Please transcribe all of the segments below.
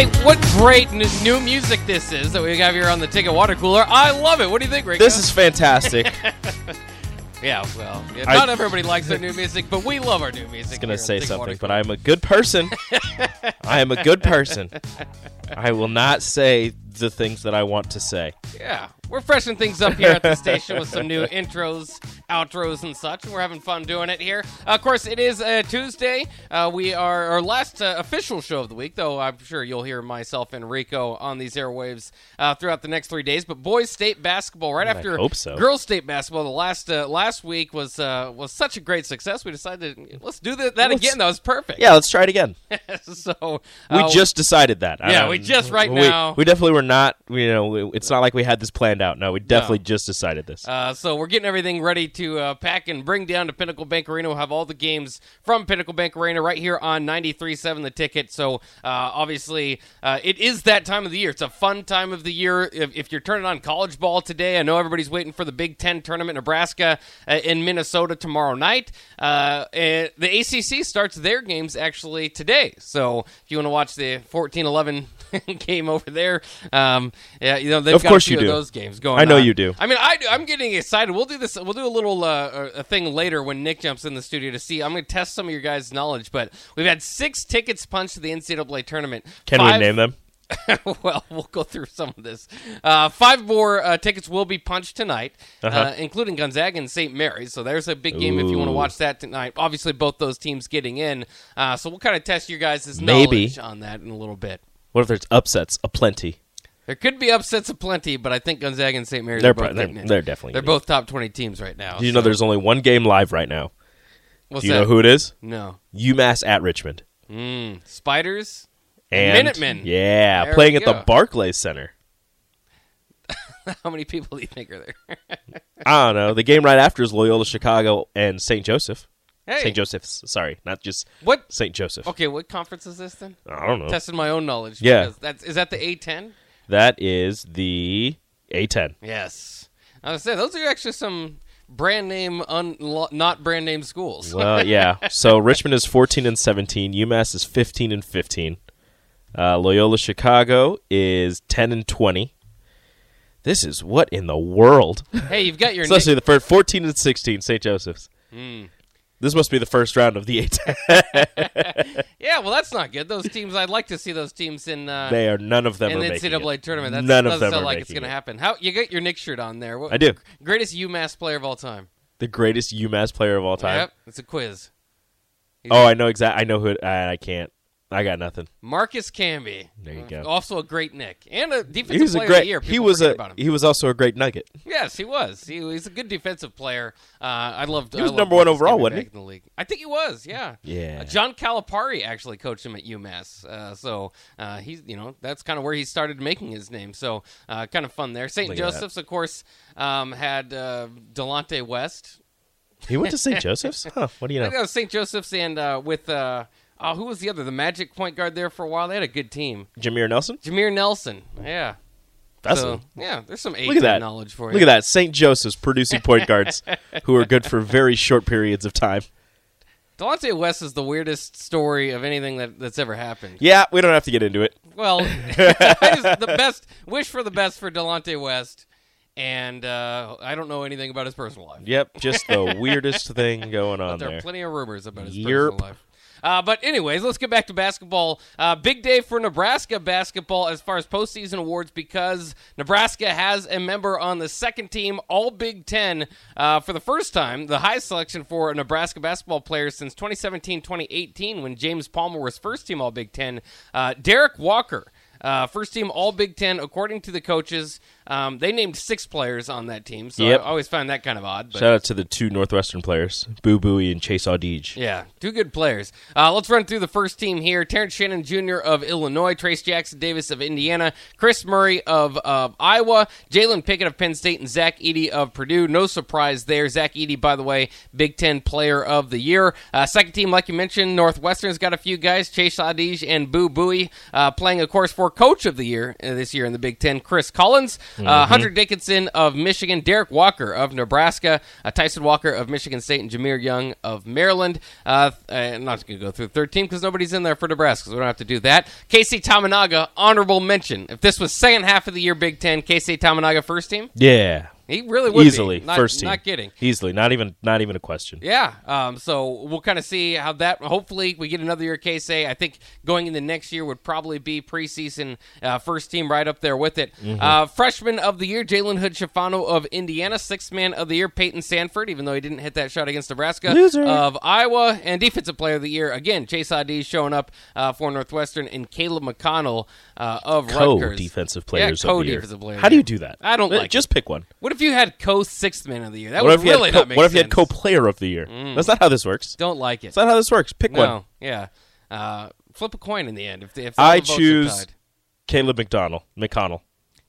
Hey, what great n- new music this is that we have here on the Ticket Water Cooler. I love it. What do you think, Rick? This is fantastic. yeah, well, yeah, I- not everybody likes their new music, but we love our new music. I was gonna say something, but I'm a good person. I am a good person. I will not say the things that I want to say. Yeah, we're freshening things up here at the station with some new intros, outros, and such. We're having fun doing it here. of course, it is uh, Tuesday. Uh, we are our last uh, official show of the week, though I'm sure you'll hear myself and Rico on these airwaves uh, throughout the next three days. But boys state basketball right after hope so. girls state basketball. The last uh, last week was uh, was such a great success. We decided let's do that, that Let's- again. That was perfect. Yeah, let's try it again. so We just decided that. Yeah, don't- we just right we- now- We definitely were not. You know, it's not like we had this planned out. No, we definitely just decided this. Uh, so we're getting everything ready to uh, pack and bring down to Pinnacle Bank Arena. We'll have all the games from Pinnacle Bank Arena right here on 93.7 The Ticket. So uh, obviously, uh, it is that time of the year. It's a fun time of the year. If, if you're turning on college ball today, I know everybody's waiting for the Big Ten tournament, Nebraska uh, in Minnesota tomorrow night. Uh, and the ACC starts their games actually today. So if you want to watch the 14-11 game over there, um, yeah, you know they've Of got course a few you of do. those games going. I know on. you do. I mean, I, I'm getting excited. We'll do this. We'll do a little uh, a thing later when Nick jumps in the studio to see. I'm going to test some of your guys' knowledge. But we've had six tickets punched to the NCAA tournament. Can Five- we name them? well, we'll go through some of this. Uh, five more uh, tickets will be punched tonight, uh Uh-huh. including Gonzaga and St. Mary's. So there's a big game if you want to watch that tonight. Obviously, both those teams getting in. Uh, so we'll kind of test your guys' Maybe. knowledge on that in a little bit. What if there's upsets aplenty? There could be upsets aplenty, but I think Gonzaga and St. Mary's They're are both pro- they're- they're definitely they're both top twenty teams right now. Do you know there's only one game live right now? What's Do you that? know who it is? No. UMass at Richmond. Mm, spiders. And Minutemen. Yeah, There playing at the go. Barclays Center. How many people do you think are there? I don't know. The game right after is Loyola Chicago and St. Joseph. hey, St. Joseph's. Sorry, not just what? St. Joseph. Okay, what conference is this then? I don't know. Testing my own knowledge. Yeah. That's is that the A10? That is the A10. Yes. I was saying those are actually some brand name, un, not brand name schools. Well, yeah. So Richmond is 14 and 17. UMass is 15 and 15. Uh, Loyola Chicago is 10 and 20. This is what in the world? hey, you've got your Especially nick- the first 14 and 16, St. Joseph's. Hmm. This must be the first round of the A10. Yeah, well, that's not good. Those teams, I'd like to see those teams in. Uh, they are none of them in are the NCAA it. tournament. That none doesn't of them sound are like it's going to it. happen. How you got your Nick shirt on there? What, I do. Greatest UMass player of all time. The greatest UMass player of all time. Yep, it's a quiz. He's Oh, I know exactly. I know who. It, I, I can't. I got nothing. Marcus Camby. There you go. Also a great Nick and a defensive He was player a of the great. year. He was a. He was also a great Nugget. Yes, he was. He, he's a good defensive player. Uh, I loved. He was loved number one overall, wasn't he? In the league, I think he was. Yeah. Yeah. Uh, John Calipari actually coached him at UMass. Uh, so uh, he's, you know, that's kind of where he started making his name. So uh, kind of fun there. St. Look at that. Joseph's, of course, um, had uh, Delonte West. He went to St. Joseph's. Huh? What do you know? think it was St. Joseph's and uh, with uh, oh, who was the other? The Magic point guard there for a while. They had a good team. Jameer Nelson. Jameer Nelson. Yeah. That's so, a- yeah, there's some Look at that. knowledge for you. Look at that. St. Joseph's producing point guards who are good for very short periods of time. Delonte West is the weirdest story of anything that, that's ever happened. Yeah, we don't have to get into it. Well, the best wish for the best for Delonte West, and uh, I don't know anything about his personal life. Yep, just the weirdest thing going But on there there. are plenty of rumors about his Yerp. personal life. Uh, but anyways, let's get back to basketball. Uh, big day for Nebraska basketball as far as postseason awards because Nebraska has a member on the second team All Big Ten uh, for the first time, the highest selection for a Nebraska basketball player since 2017-2018 when James Palmer was first team All Big Ten. Uh, Derrick Walker. Uh, first team All Big Ten, according to the coaches. Um, they named six players on that team, so Yep. I always find that kind of odd. But Shout out to the two Northwestern players, Boo Buie and Chase Audige. Yeah, two good players. Uh, let's run through the first team here. Terrence Shannon Jr. of Illinois, Trayce Jackson-Davis of Indiana, Kris Murray of uh, Iowa, Jalen Pickett of Penn State, and Zach Edey of Purdue. No surprise there. Zach Edey, by the way, Big Ten Player of the Year. Uh, second team, like you mentioned, Northwestern's got a few guys, Chase Audige and Boo Buie, uh, playing, of course, for Coach of the Year uh, this year in the Big Ten, Chris Collins, uh, Hunter Dickinson of Michigan, Derrick Walker of Nebraska, uh, Tyson Walker of Michigan State, and Jahmir Young of Maryland. Uh, uh, I'm not going to go through the third team because nobody's in there for Nebraska, so we don't have to do that. Keisei Tominaga, honorable mention. If this was second half of the year Big Ten, Keisei Tominaga first team, Yeah, he really would be. easily Not- first team. Not kidding. Easily, not even not even a question. Yeah. Um, so we'll kind of see how that. Hopefully, we get another year Keisei. I think going into next year would probably be preseason uh, first team right up there with it. Mm-hmm. Uh, freshman of the year, Jalen Hood-Schifino of Indiana. Sixth man of the year, Payton Sandfort, even though he didn't hit that shot against Nebraska. Loser. Of Iowa. And defensive player of the year, again, Chase Audige showing up uh, for Northwestern, and Caleb McConnell uh, of Co Rutgers. defensive players Yeah, of the year. co-defensive player How do you do that? I don't Uh, like it. Just pick one. What if you had co sixth man of the year? That What would if really co- not make what if you had sense. Mm. co-player of the year? That's not how this works. Don't like it. That's not how this works. Pick No, one. yeah. Uh, flip a coin in the end. If, if I the votes are choose. Caleb McDonald. McConnell.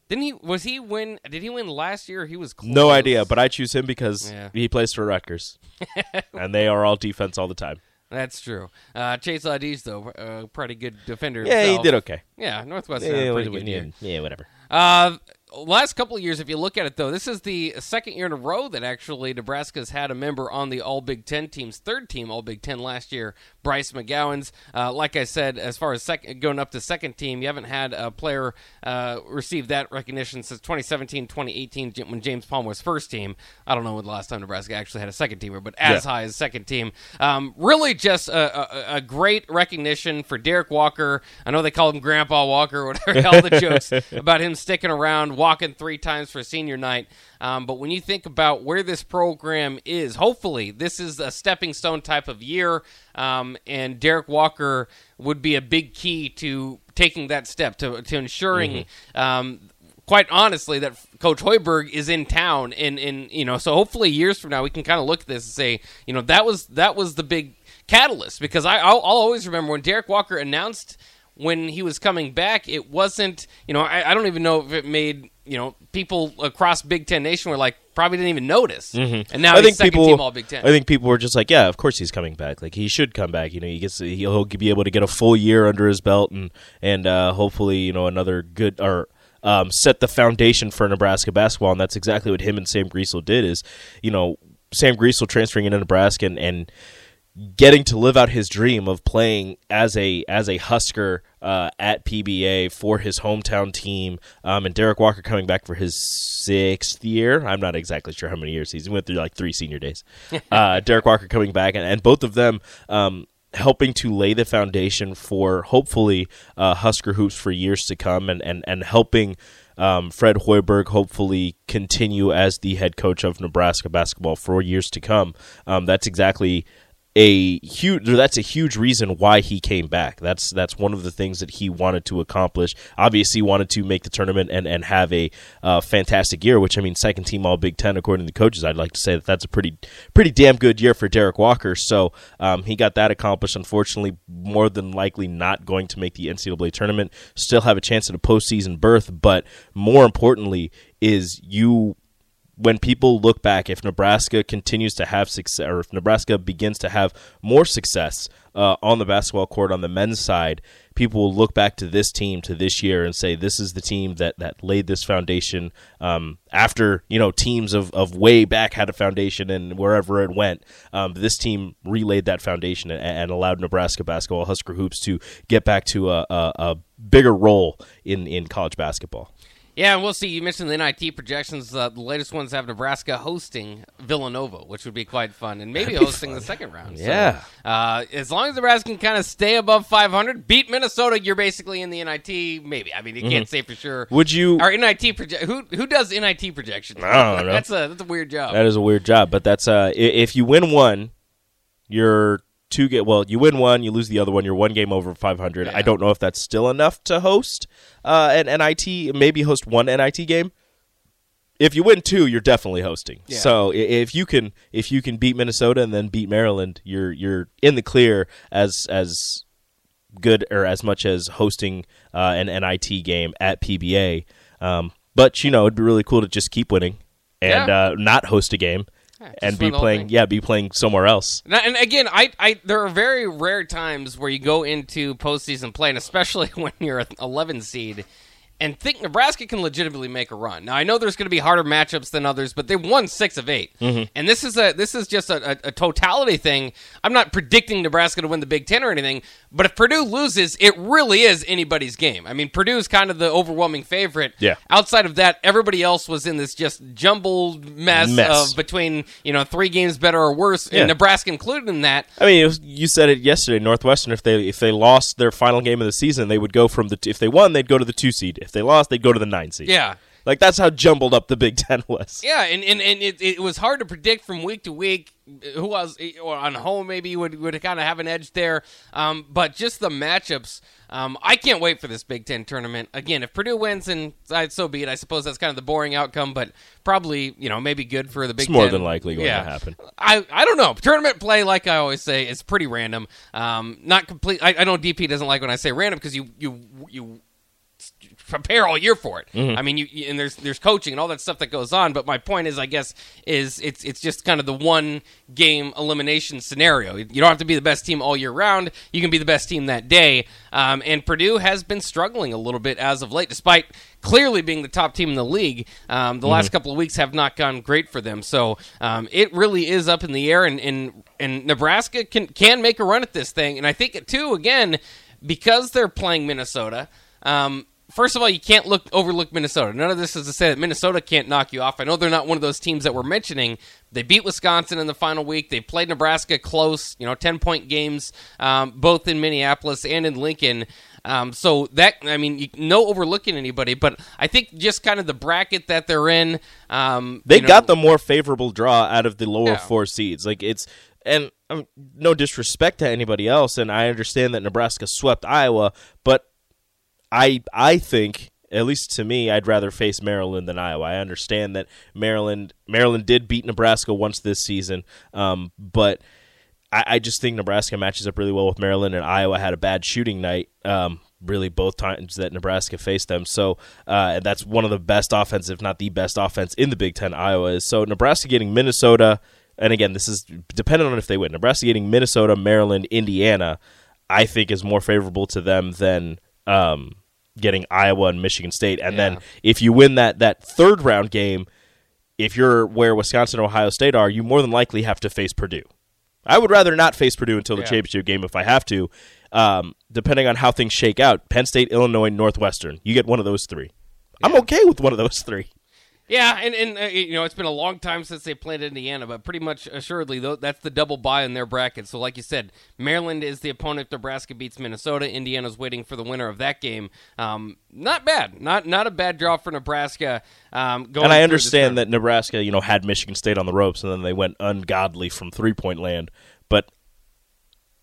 Didn't he? Was he win? Did he win last year? He was close. No idea, but I choose him because Yeah. he plays for Rutgers, and they are all defense all the time. that's true. Uh, Chase Audige though, uh, pretty good defender. Yeah, he did okay. Yeah, Northwestern Yeah, pretty good year. yeah, whatever. Uh, last couple of years, if you look at it though, this is the second year in a row that actually Nebraska's had a member on the All Big Ten team's third team All Big Ten last year, Bryce McGowens. Uh, like I said, as far as second going up to second team, you haven't had a player uh, receive that recognition since 2017, 2018 when James Palm was first team. I don't know when the last time Nebraska actually had a second teamer, but as Yeah. high as second team. Um, really, just a, a, a great recognition for Derrick Walker. I know they called him Grandpa Walker, whatever all the jokes about him sticking around, walking three times for senior night. Um, but when you think about where this program is, hopefully this is a stepping stone type of year, um, and Derrick Walker would be a big key to taking that step to to ensuring. Um, quite honestly, that Coach Hoiberg is in town, and and you know, so hopefully years from now we can kind of look at this and say, you know, that was that was the big catalyst because I I'll, I'll always remember when Derrick Walker announced when he was coming back, it wasn't you know I, I don't even know if it made you know people across Big Ten Nation were like probably didn't even notice, and now I think second people. team All Big Ten. I think people were just like, yeah, of course he's coming back. Like he should come back. You know, he gets he'll be able to get a full year under his belt, and and uh, hopefully you know another good or. Um, set the foundation for Nebraska basketball, and that's exactly what him and Sam Griesel did. Is you know Sam Griesel transferring into Nebraska and, and getting to live out his dream of playing as a as a Husker uh, at PBA for his hometown team, um, and Derrick Walker coming back for his sixth year. I'm not exactly sure how many years he's he went through like three senior days. uh, Derrick Walker coming back, and, and both of them. Um, helping to lay the foundation for hopefully uh, Husker hoops for years to come, and and and helping um, Fred Hoiberg hopefully continue as the head coach of Nebraska basketball for years to come. Um, that's exactly a huge that's a huge reason why he came back. That's that's one of the things that he wanted to accomplish. Obviously wanted to make the tournament and and have a uh, fantastic year which i mean second team all big 10 according to the coaches. I'd like to say that that's a pretty pretty damn good year for derrick walker. So um, he got that accomplished. Unfortunately more than likely not going to make the ncaa tournament. Still have a chance at a postseason berth but more importantly is you when people look back, if Nebraska continues to have success, or if Nebraska begins to have more success uh, on the basketball court on the men's side, people will look back to this team, to this year, and say this is the team that that laid this foundation. Um, after you know teams of, of way back had a foundation and wherever it went, um, this team relayed that foundation and, and allowed Nebraska basketball, Husker hoops, to get back to a, a, a bigger role in in college basketball. Yeah, and we'll see. You mentioned the NIT projections. Uh, the latest ones have Nebraska hosting Villanova, which would be quite fun, and maybe hosting the second round. So, Yeah. uh, as long as Nebraska can kind of stay above 500, beat Minnesota, you're basically in the NIT. Maybe. I mean, you can't say for sure. Mm-hmm. Would you? Our NIT project. Who who does NIT projections? I don't know. that's a that's a weird job. That is a weird job, but that's uh, if you win one, you're two get well. You win one, you lose the other one. You're one game over 500. Yeah. I don't know if that's still enough to host uh, an NIT. Maybe host one NIT game. if you win two, you're definitely hosting. Yeah. So if you can if you can beat Minnesota and then beat Maryland, you're you're in the clear as as good or as much as hosting uh, an NIT game at PBA. Um, but you know, it'd be really cool to just keep winning and Yeah. uh, not host a game just and be win the whole playing. Yeah, be playing somewhere else. And, and again, I, I there are very rare times where you go into postseason play, and especially when you're an 11 seed, and think Nebraska can legitimately make a run. Now I know there's going to be harder matchups than others, but they won six of 8 Mm-hmm. and this is a this is just a, a, a totality thing. I'm not predicting Nebraska to win the Big Ten or anything, but if Purdue loses, it really is anybody's game. I mean, Purdue is kind of the overwhelming favorite. Yeah. Outside of that, everybody else was in this just jumbled mess, Mess. of between you know three games better or worse, Yeah. and Nebraska included in that. I mean, was, you said it yesterday. Northwestern, if they if they lost their final game of the season, they would go from the if they won, they'd go to the two seed. If they lost, they'd go to the nine seed. Yeah. like that's how jumbled up the Big Ten was. Yeah, and, and, and it, it was hard to predict from week to week who was or on home maybe would would kind of have an edge there. Um, but just the matchups, um, I can't wait for this Big Ten tournament. Again, if Purdue wins, and so be it. I suppose that's kind of the boring outcome, but probably you know maybe good for the Big It's more Ten. than likely going yeah. to happen. I, I don't know. Tournament play, like I always say, is pretty random. Um, not complete. I, I know DP doesn't like when I say random because you you you prepare all year for it. Mm-hmm. I mean, you, and there's there's coaching and all that stuff that goes on. But my point is, I guess, is it's it's just kind of the one game elimination scenario. You don't have to be the best team all year round. You can be the best team that day. Um, and Purdue has been struggling a little bit as of late, despite clearly being the top team in the league. Um, the last couple of weeks have not gone great for them. So um, it really is up in the air, and and and Nebraska can can make a run at this thing. And I think it too, again, because they're playing Minnesota. Um, First of all, you can't look overlook Minnesota. None of this is to say that Minnesota can't knock you off. I know they're not one of those teams that we're mentioning. They beat Wisconsin in the final week. They played Nebraska close, you know, ten point games, um, both in Minneapolis and in Lincoln. Um, so that I mean, you, no overlooking anybody, but I think just kind of the bracket that they're in. Um, They you know- got the more favorable draw out of the lower Yeah. four seeds. Like it's and um, no disrespect to anybody else, and I understand that Nebraska swept Iowa, but I I think at least to me, I'd rather face Maryland than Iowa. I understand that Maryland Maryland did beat Nebraska once this season, um, but I, I just think Nebraska matches up really well with Maryland, and Iowa had a bad shooting night. Um, really, both times that Nebraska faced them. So uh, that's one of the best offense, if not the best offense in the Big Ten. Iowa is so Nebraska getting Minnesota, and again, this is dependent on if they win. Nebraska getting Minnesota, Maryland, Indiana, I think is more favorable to them than. Um, getting Iowa and Michigan State and Yeah. then if you win that that third round game if you're where Wisconsin and Ohio State are, you more than likely have to face Purdue. I would rather not face Purdue until the Yeah. championship game if I have to, um, depending on how things shake out. Penn State, Illinois, Northwestern. You get one of those three. I'm okay with one of those three. Yeah, and, and uh, you know it's been a long time since they played Indiana, but pretty much assuredly though that's the double bye in their bracket. So like you said, Maryland is the opponent. if Nebraska beats Minnesota. Indiana's waiting for the winner of that game. Um, not bad, not not a bad draw for Nebraska. Um, going and I understand that. Nebraska, you know, had Michigan State on the ropes, and then they went ungodly from three point land. But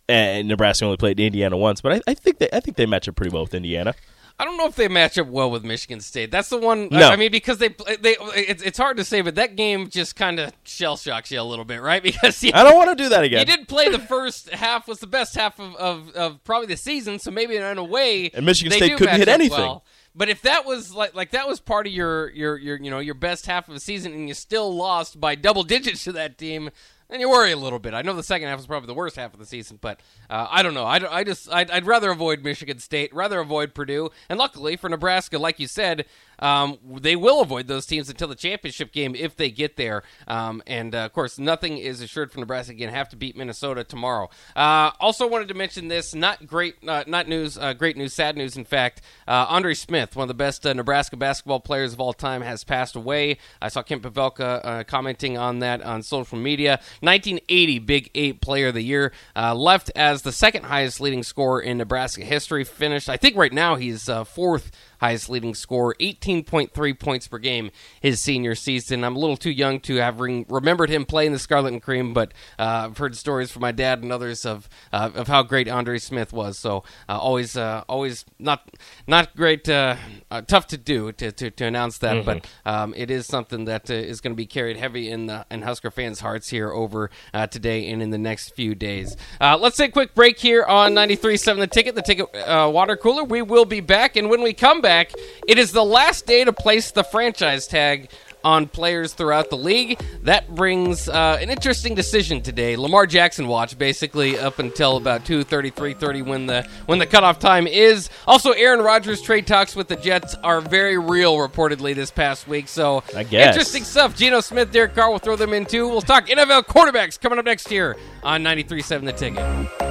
and Nebraska only played Indiana once. But I, I think they I think they match up pretty well with Indiana. I don't know if they match up well with Michigan State. That's the one. No. I mean, because they they it's, it's hard to say, but that game just kind of shell shocks you a little bit, right? Because you, I don't want to do that again. you did play the first half was the best half of, of, of probably the season, so maybe in a way, And Michigan they State couldn't hit anything. well. But if that was like like that was part of your your your you know your best half of the season, and you still lost by double digits to that team. Then you worry a little bit. I know the second half was probably the worst half of the season, but uh, I don't know. I, I just I'd, I'd rather avoid Michigan State, rather avoid Purdue, and luckily for Nebraska, like you said, um, they will avoid those teams until the championship game if they get there. Um, and uh, of course, nothing is assured for Nebraska. Again, have to beat Minnesota tomorrow. Uh, also, wanted to mention this: not great, uh, not news, uh, great news, sad news. In fact, uh, Andre Smith, one of the best uh, Nebraska basketball players of all time, has passed away. I saw Kent Pavelka commenting on that on social media. 1980 Big Eight Player of the Year, left as the second highest leading scorer in Nebraska history. Finished, I think, right now he's fourth highest leading scorer, 18.3 points per game his senior season. I'm a little too young to have ring- remembered him playing the Scarlet and Cream, but uh, I've heard stories from my dad and others of uh, of how great Andre Smith was. So uh, always uh, always not not great, uh, uh, tough to do to, to, to announce that, but um, it is something that uh, is going to be carried heavy in the in Husker fans' hearts here over uh, today and in the next few days. Uh, let's take a quick break here on 93.7 The Ticket, the Ticket uh, Water Cooler. We will be back, and when we come back, it is the last day to place the franchise tag on players throughout the league. That brings uh, an interesting decision today. Lamar Jackson watch basically up until about 2:33:30 when the when the cutoff time is. Also, Aaron Rodgers trade talks with the Jets are very real reportedly this past week. So I guess. interesting stuff. Geno Smith, Derek Carr will throw them in too. We'll talk NFL quarterbacks coming up next year on 93.7 The Ticket.